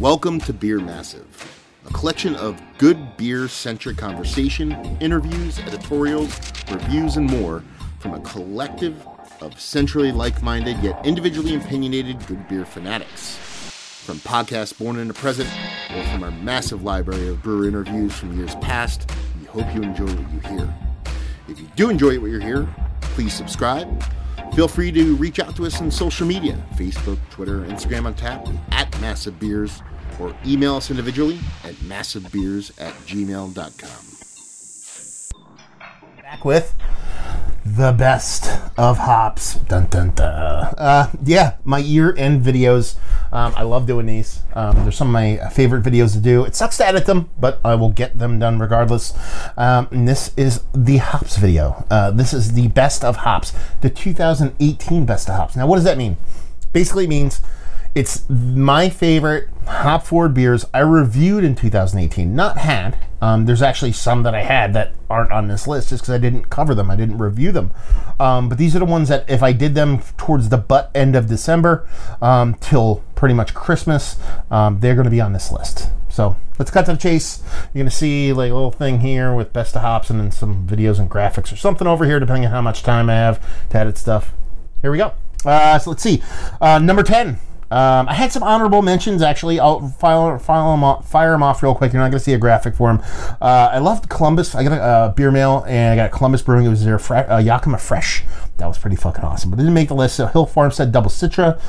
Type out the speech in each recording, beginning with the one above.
Welcome to Beer Massive, a collection of good beer centric conversation, interviews, editorials, reviews, and more from a collective of centrally like minded yet individually opinionated good beer fanatics. From podcasts born in the present or from our massive library of brewer interviews from years past, we hope you enjoy what you hear. If you do enjoy what you hear, please subscribe. Feel free to reach out to us on social media Facebook, Twitter, Instagram on tap at Massive Beers or email us individually at massivebeers at gmail.com. back with the best of hops. Dun dun dun. Uh, yeah, my year end videos. Um, I love doing these. Um, they're some of my favorite videos to do. It sucks to edit them, but I will get them done regardless. Um, and this is the hops video. Uh, this is the best of hops, the 2018 best of hops. Now, what does that mean? Basically, it means it's my favorite hop forward beers I reviewed in 2018, not had. Um, there's actually some that I had that aren't on this list just because I didn't cover them, I didn't review them. Um, but these are the ones that if I did them towards the butt end of December um, till pretty much Christmas, um, they're going to be on this list. So let's cut to the chase. You're going to see like a little thing here with best of hops and then some videos and graphics or something over here, depending on how much time I have to edit stuff. Here we go. Uh, so let's see. Uh, number 10. Um, I had some honorable mentions actually. I'll file, file them off, fire them off real quick. You're not going to see a graphic for them. Uh, I loved Columbus. I got a uh, beer mail and I got Columbus Brewing. It was their fre- uh, Yakima Fresh. That was pretty fucking awesome. But it didn't make the list. So Hill Farmstead Double Citra.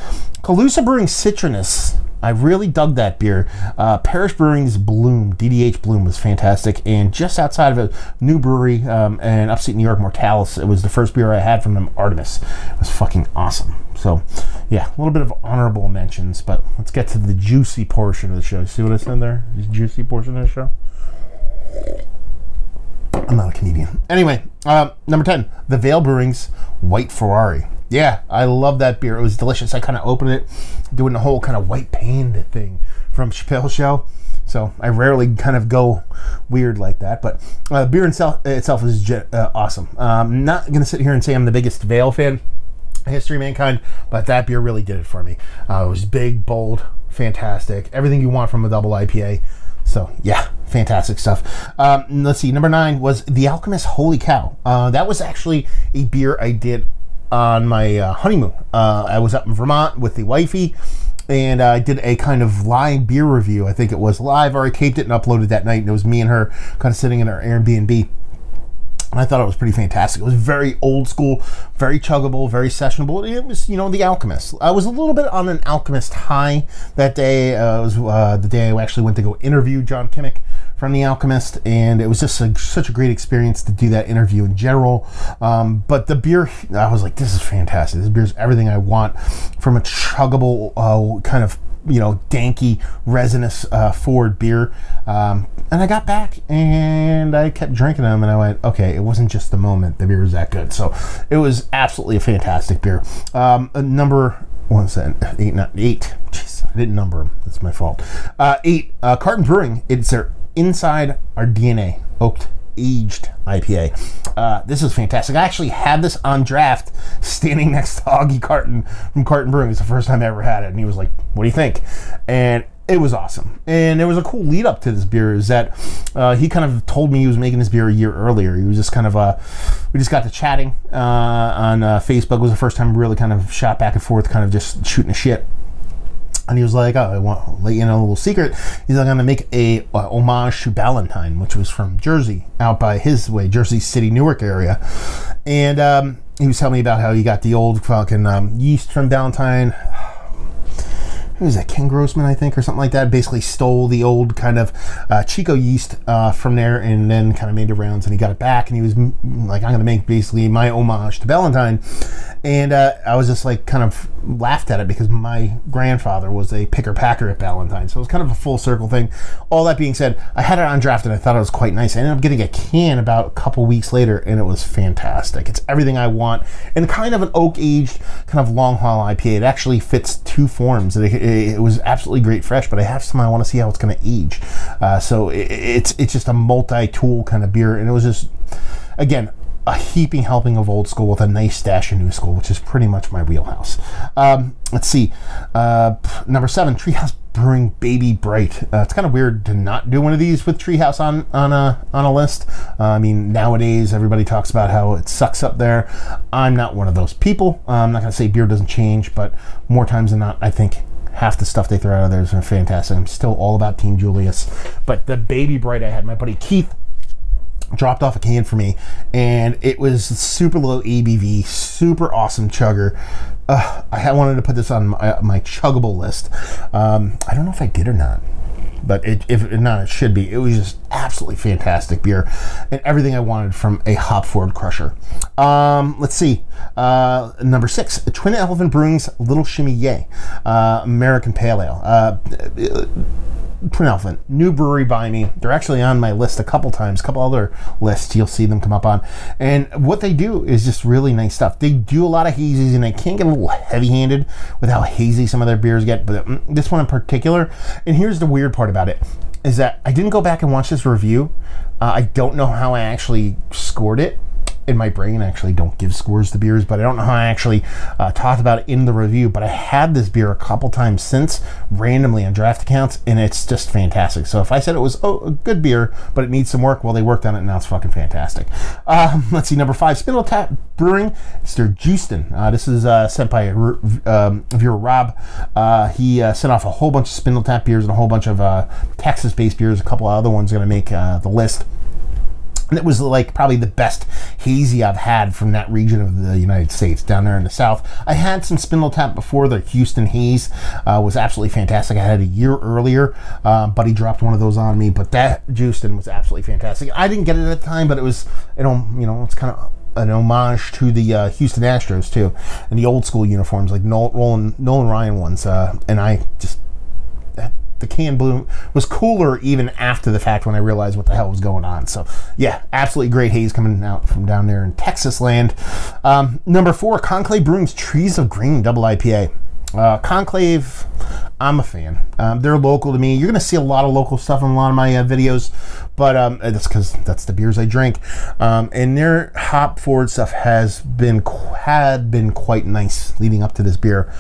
Calusa Brewing Citronus. I really dug that beer. Uh, Parish Brewing's Bloom, DDH Bloom, was fantastic. And just outside of a new brewery um, in upstate New York, Mortalis, it was the first beer I had from them, Artemis. It was fucking awesome. So, yeah, a little bit of honorable mentions, but let's get to the juicy portion of the show. See what I said there? The juicy portion of the show? I'm not a comedian. Anyway, um, number 10, the Veil Brewing's White Ferrari. Yeah, I love that beer. It was delicious. I kind of opened it doing the whole kind of white paint thing from Chappelle Show. So I rarely kind of go weird like that, but uh, beer itself, itself is uh, awesome. Um, not going to sit here and say I'm the biggest Veil fan, History of Mankind, but that beer really did it for me. Uh, it was big, bold, fantastic. Everything you want from a double IPA. So yeah, fantastic stuff. Um, let's see. Number nine was the Alchemist. Holy cow! Uh, that was actually a beer I did on my uh, honeymoon. Uh, I was up in Vermont with the wifey, and I did a kind of live beer review. I think it was live, or I caped it and uploaded that night. And it was me and her kind of sitting in our Airbnb. And I thought it was pretty fantastic. It was very old school, very chuggable, very sessionable. It was, you know, the Alchemist. I was a little bit on an Alchemist high that day. Uh, it was uh, the day I actually went to go interview John Kimmich from The Alchemist, and it was just a, such a great experience to do that interview in general. Um, but the beer, I was like, this is fantastic. This beer is everything I want from a chuggable uh, kind of you know, danky, resinous uh, forward beer. Um, and I got back and I kept drinking them and I went, okay, it wasn't just the moment. The beer was that good. So it was absolutely a fantastic beer. Um, number, what was that? Eight, not eight. Jeez, I didn't number them. That's my fault. Uh, eight, uh, Carton Brewing. It's their Inside Our DNA oaked aged IPA. Uh, this is fantastic. I actually had this on draft standing next to Augie Carton from Carton Brewing. It's the first time I ever had it. And he was like, What do you think? And it was awesome. And there was a cool lead up to this beer is that uh, he kind of told me he was making this beer a year earlier. He was just kind of, uh, we just got to chatting uh, on uh, Facebook. It was the first time really kind of shot back and forth, kind of just shooting a shit. And he was like, "Oh, I want let you know a little secret." He's like, "I'm going to make a uh, homage to Ballantine, which was from Jersey, out by his way, Jersey City, Newark area." And um, he was telling me about how he got the old fucking um, yeast from Ballantine. Who was that? Ken Grossman, I think, or something like that. Basically, stole the old kind of uh, Chico yeast uh, from there, and then kind of made the rounds, and he got it back, and he was mm, like, "I'm going to make basically my homage to Ballantine." And uh, I was just like kind of laughed at it because my grandfather was a picker packer at Ballantine. So it was kind of a full circle thing. All that being said, I had it on draft and I thought it was quite nice. I ended up getting a can about a couple weeks later and it was fantastic. It's everything I want and kind of an oak aged kind of long haul IPA. It actually fits two forms. It, it was absolutely great fresh, but I have some I want to see how it's going to age. Uh, so it, it's, it's just a multi tool kind of beer. And it was just, again, a heaping helping of old school with a nice stash of new school, which is pretty much my wheelhouse. Um, let's see. Uh, number seven, Treehouse Brewing Baby Bright. Uh, it's kind of weird to not do one of these with Treehouse on on a on a list. Uh, I mean, nowadays everybody talks about how it sucks up there. I'm not one of those people. Uh, I'm not going to say beer doesn't change, but more times than not, I think half the stuff they throw out of there is fantastic. I'm still all about Team Julius, but the Baby Bright I had, my buddy Keith dropped off a can for me and it was super low ABV, super awesome chugger. Uh, I wanted to put this on my, my chuggable list. Um, I don't know if I did or not, but it, if not, it should be. It was just absolutely fantastic beer and everything I wanted from a hop forward crusher. Um, let's see. Uh, number six, Twin Elephant Brewing's Little Yay, uh, American Pale Ale. Uh, Twin Elephant, new brewery by me. They're actually on my list a couple times, a couple other lists you'll see them come up on. And what they do is just really nice stuff. They do a lot of hazies, and they can get a little heavy handed with how hazy some of their beers get, but mm, this one in particular. And here's the weird part about it is that I didn't go back and watch this review. Uh, I don't know how I actually scored it in my brain. Actually don't give scores to beers, but I don't know how I actually uh, talked about it in the review. But I had this beer a couple times since randomly on draft accounts, and it's just fantastic. So if I said it was oh, a good beer, but it needs some work, well, they worked on it, and now it's fucking fantastic. Um, let's see, number five, Spindle Tap Brewing. It's their Juiced-in. Uh, this is uh, sent by um, viewer Rob. Uh, he uh, sent off a whole bunch of Spindle Tap beers and a whole bunch of uh, Texas-based beers. A couple of other ones going to make the list and it was like probably the best hazy I've had from that region of the United States down there in the South. I had some Spindle Tap before. The Houston Haze uh, was absolutely fantastic. I had a year earlier, uh, he dropped one of those on me. But that Houston was absolutely fantastic. I didn't get it at the time, but it was, you know, you know, it's kind of an homage to the uh, Houston Astros too, and the old school uniforms like Nolan, Nolan Ryan ones. Uh, and I just the can bloom was cooler even after the fact when I realized what the hell was going on. So yeah, absolutely great haze coming out from down there in Texas land. Um, number four, Conclave Brewing's Trees of Green Double IPA. Uh, Conclave, I'm a fan. Um, they're local to me. You're going to see a lot of local stuff in a lot of my uh, videos, but um, that's because that's the beers I drink. Um, and their hop forward stuff has been had been quite nice leading up to this beer.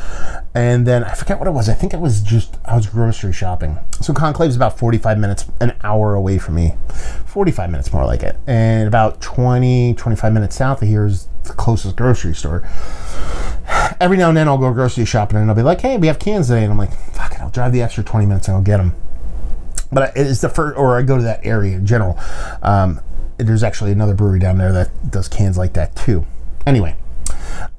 And then I forget what it was. I think it was just I was grocery shopping. So Conclave is about 45 minutes, an hour away from me. 45 minutes more like it, and about 20, 25 minutes south of here is the closest grocery store every now and then I'll go grocery shopping and I'll be like, hey, we have cans today. And I'm like, fuck it, I'll drive the extra 20 minutes and I'll get them. But it's the first, or I go to that area in general. Um, there's actually another brewery down there that does cans like that too. Anyway,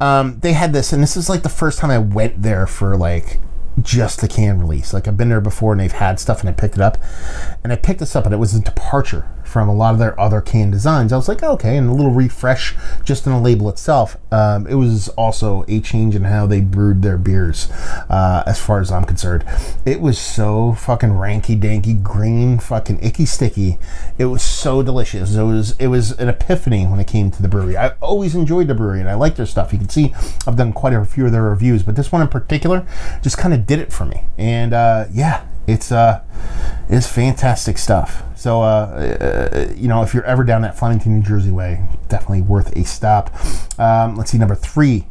um, they had this, and this is like the first time I went there for like just the can release. Like I've been there before and they've had stuff and I picked it up. And I picked this up and it was a departure from a lot of their other can designs. I was like, okay, and a little refresh just in the label itself. Um, it was also a change in how they brewed their beers, uh, as far as I'm concerned. It was so fucking ranky danky, green, fucking icky sticky. It was so delicious. It was it was an epiphany when it came to the brewery. I always enjoyed the brewery and I like their stuff. You can see I've done quite a few of their reviews, but this one in particular just kind of did it for me. And uh, yeah, it's uh, it's fantastic stuff. So, uh, uh, you know, if you're ever down that Flemington, New Jersey way, definitely worth a stop. Um, let's see, number three.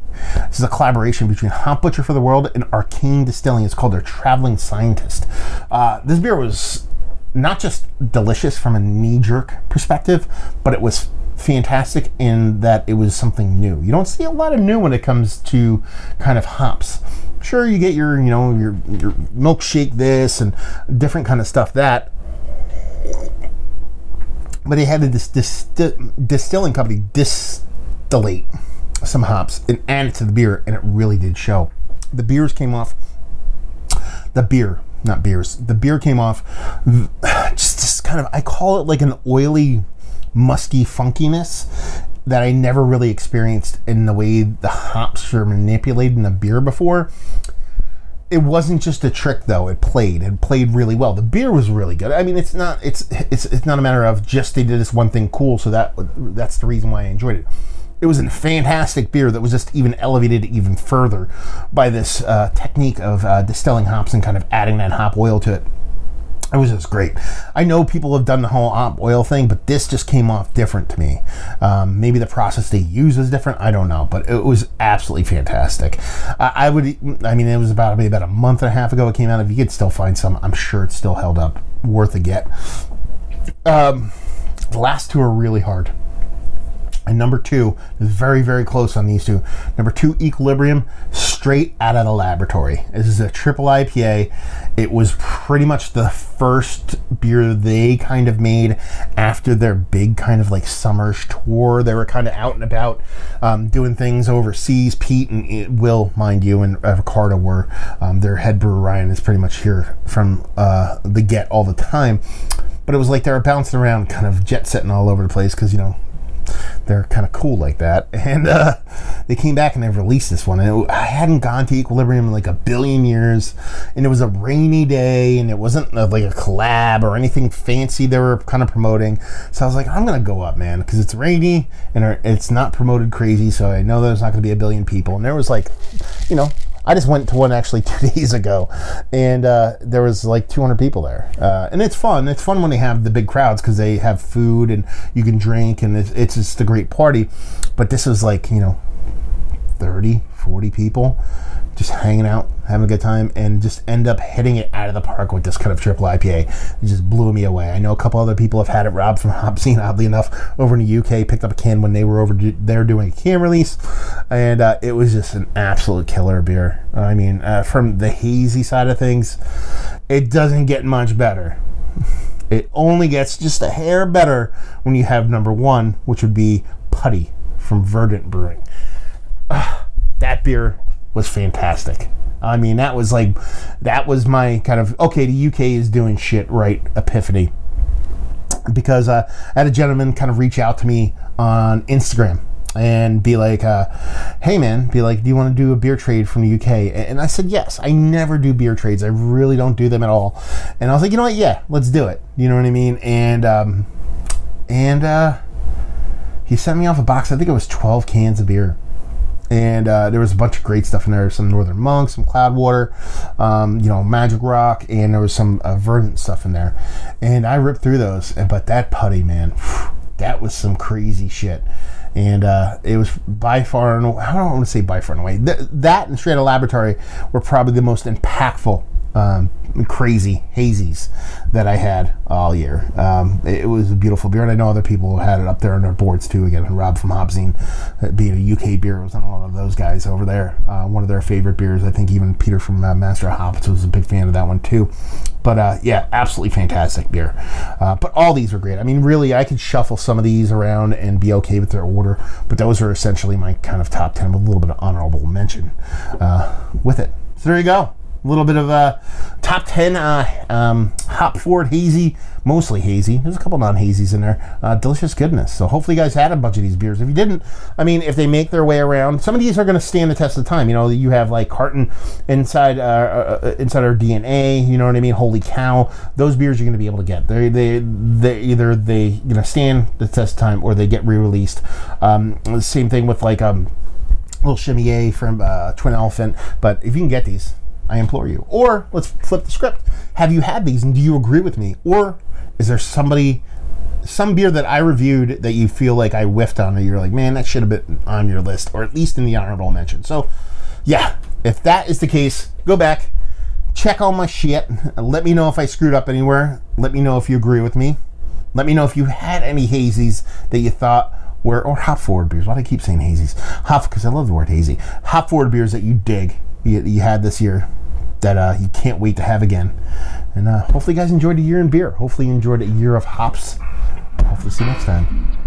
This is a collaboration between Hop Butcher for the World and Arcane Distilling. It's called their Traveling Scientist. Uh, this beer was not just delicious from a knee jerk perspective, but it was fantastic in that it was something new. You don't see a lot of new when it comes to kind of hops. Sure, you get your, you know, your your milkshake this and different kind of stuff that but they had this distilling company distillate some hops and add it to the beer, and it really did show. The beers came off. The beer, not beers. The beer came off just this kind of. I call it like an oily, musky funkiness that I never really experienced in the way the hops are manipulated in a beer before. It wasn't just a trick though. It played. It played really well. The beer was really good. I mean it's not it's it's it's not a matter of just they did this one thing cool so that that's the reason why i enjoyed it. It was a fantastic beer that was just even elevated even further by this uh, technique of uh, distilling hops and kind of adding that hop oil to it it was just great. I know people have done the whole op oil thing, but this just came off different to me. Um, maybe the process they use is different. I don't know, but it was absolutely fantastic. I, I would, I mean, it was about maybe about a month and a half ago it came out. If you could still find some, I'm sure it's still held up, worth a get. Um, the last two are really hard. And number two very, very close on these two. Number two, Equilibrium, straight out of the laboratory. This is a triple IPA. It was pretty much the first beer they kind of made after their big kind of like summer tour. They were kind of out and about um, doing things overseas. Pete and Will, mind you, and Ricardo were um, their head brewer. Ryan is pretty much here from uh, the get all the time. But it was like they were bouncing around, kind of jet setting all over the place because, you know, they're kind of cool like that. And uh, they came back and they released this one. And it, I hadn't gone to Equilibrium in like a billion years. And it was a rainy day and it wasn't a, like a collab or anything fancy they were kind of promoting. So I was like, I'm going to go up, man, because it's rainy and it's not promoted crazy. So I know there's not going to be a billion people. And there was like, you know, I just went to one actually two days ago, and uh, there was like 200 people there, uh, and it's fun. It's fun when they have the big crowds because they have food and you can drink, and it's, it's just a great party. But this was like you know, 30, 40 people just hanging out, having a good time, and just end up hitting it out of the park with this kind of triple IPA. It just blew me away. I know a couple other people have had it. Rob from Hopzine, oddly enough, over in the UK, picked up a can when they were over there doing a can release, and uh, it was just an absolute killer beer. I mean, uh, from the hazy side of things, it doesn't get much better. It only gets just a hair better when you have number one, which would be Putty from Verdant Brewing. That beer was fantastic. I mean, that was like, that was my kind of, okay, the UK is doing shit right epiphany. Because uh, I had a gentleman kind of reach out to me on Instagram and be like, uh, hey man, be like, do you want to do a beer trade from the UK? And I said, yes. I never do beer trades. I really don't do them at all. And I was like, you know what? Yeah, let's do it. You know what I mean? And, um, and, uh, he sent me off a box. I think it was 12 cans of beer and uh, there was a bunch of great stuff in there. Some Northern Monk, some Cloudwater, um, you know, Magic Rock, and there was some uh, Verdant stuff in there. And I ripped through those. But that putty, man, that was some crazy shit. And uh, it was by far, and I don't want to say by far and away. Th- that and Straight Laboratory were probably the most impactful um, crazy hazies that I had all year. Um, it, was a beautiful beer, and I know other people had it up there on their boards too. Again, Rob from Hopzine, uh, being a UK beer, was on a lot of those guys over there. Uh, one of their favorite beers. I think even Peter from uh, Master Hops was a big fan of that one too. But uh, yeah, absolutely fantastic beer. Uh, but all these are great. I mean, really, I could shuffle some of these around and be okay with their order, but those are essentially my kind of top 10 with a little bit of honorable mention uh, with it. So there you go a little bit of a top 10 uh, um, hop forward hazy mostly hazy. There's a couple non-hazies in there. Uh, delicious goodness. So hopefully you guys had a bunch of these beers. If you didn't i mean if they make their way around some of these are going to stand the test of time. You know you have like carton inside uh, uh, inside our dna you know what i mean? Holy cow. Those beers you're going to be able to get. They they they either they going to stand the test of time or they get re-released. Um, same thing with like um little shimmy from uh, twin elephant. But if you can get these I implore you. Or let's flip the script. Have you had these and do you agree with me? Or is there somebody, some beer that I reviewed that you feel like I whiffed on and you're like, man, that should have been on your list or at least in the honorable mention? So, yeah, if that is the case, go back, check all my shit. Let me know if I screwed up anywhere. Let me know if you agree with me. Let me know if you had any hazies that you thought were, or hop forward beers. Why do I keep saying hazies? Hop, because I love the word hazy. Hop forward beers that you dig, you, you had this year that uh, you can't wait to have again. And uh, hopefully, you guys enjoyed a year in beer. Hopefully, you enjoyed a year of hops. Hopefully, see you next time.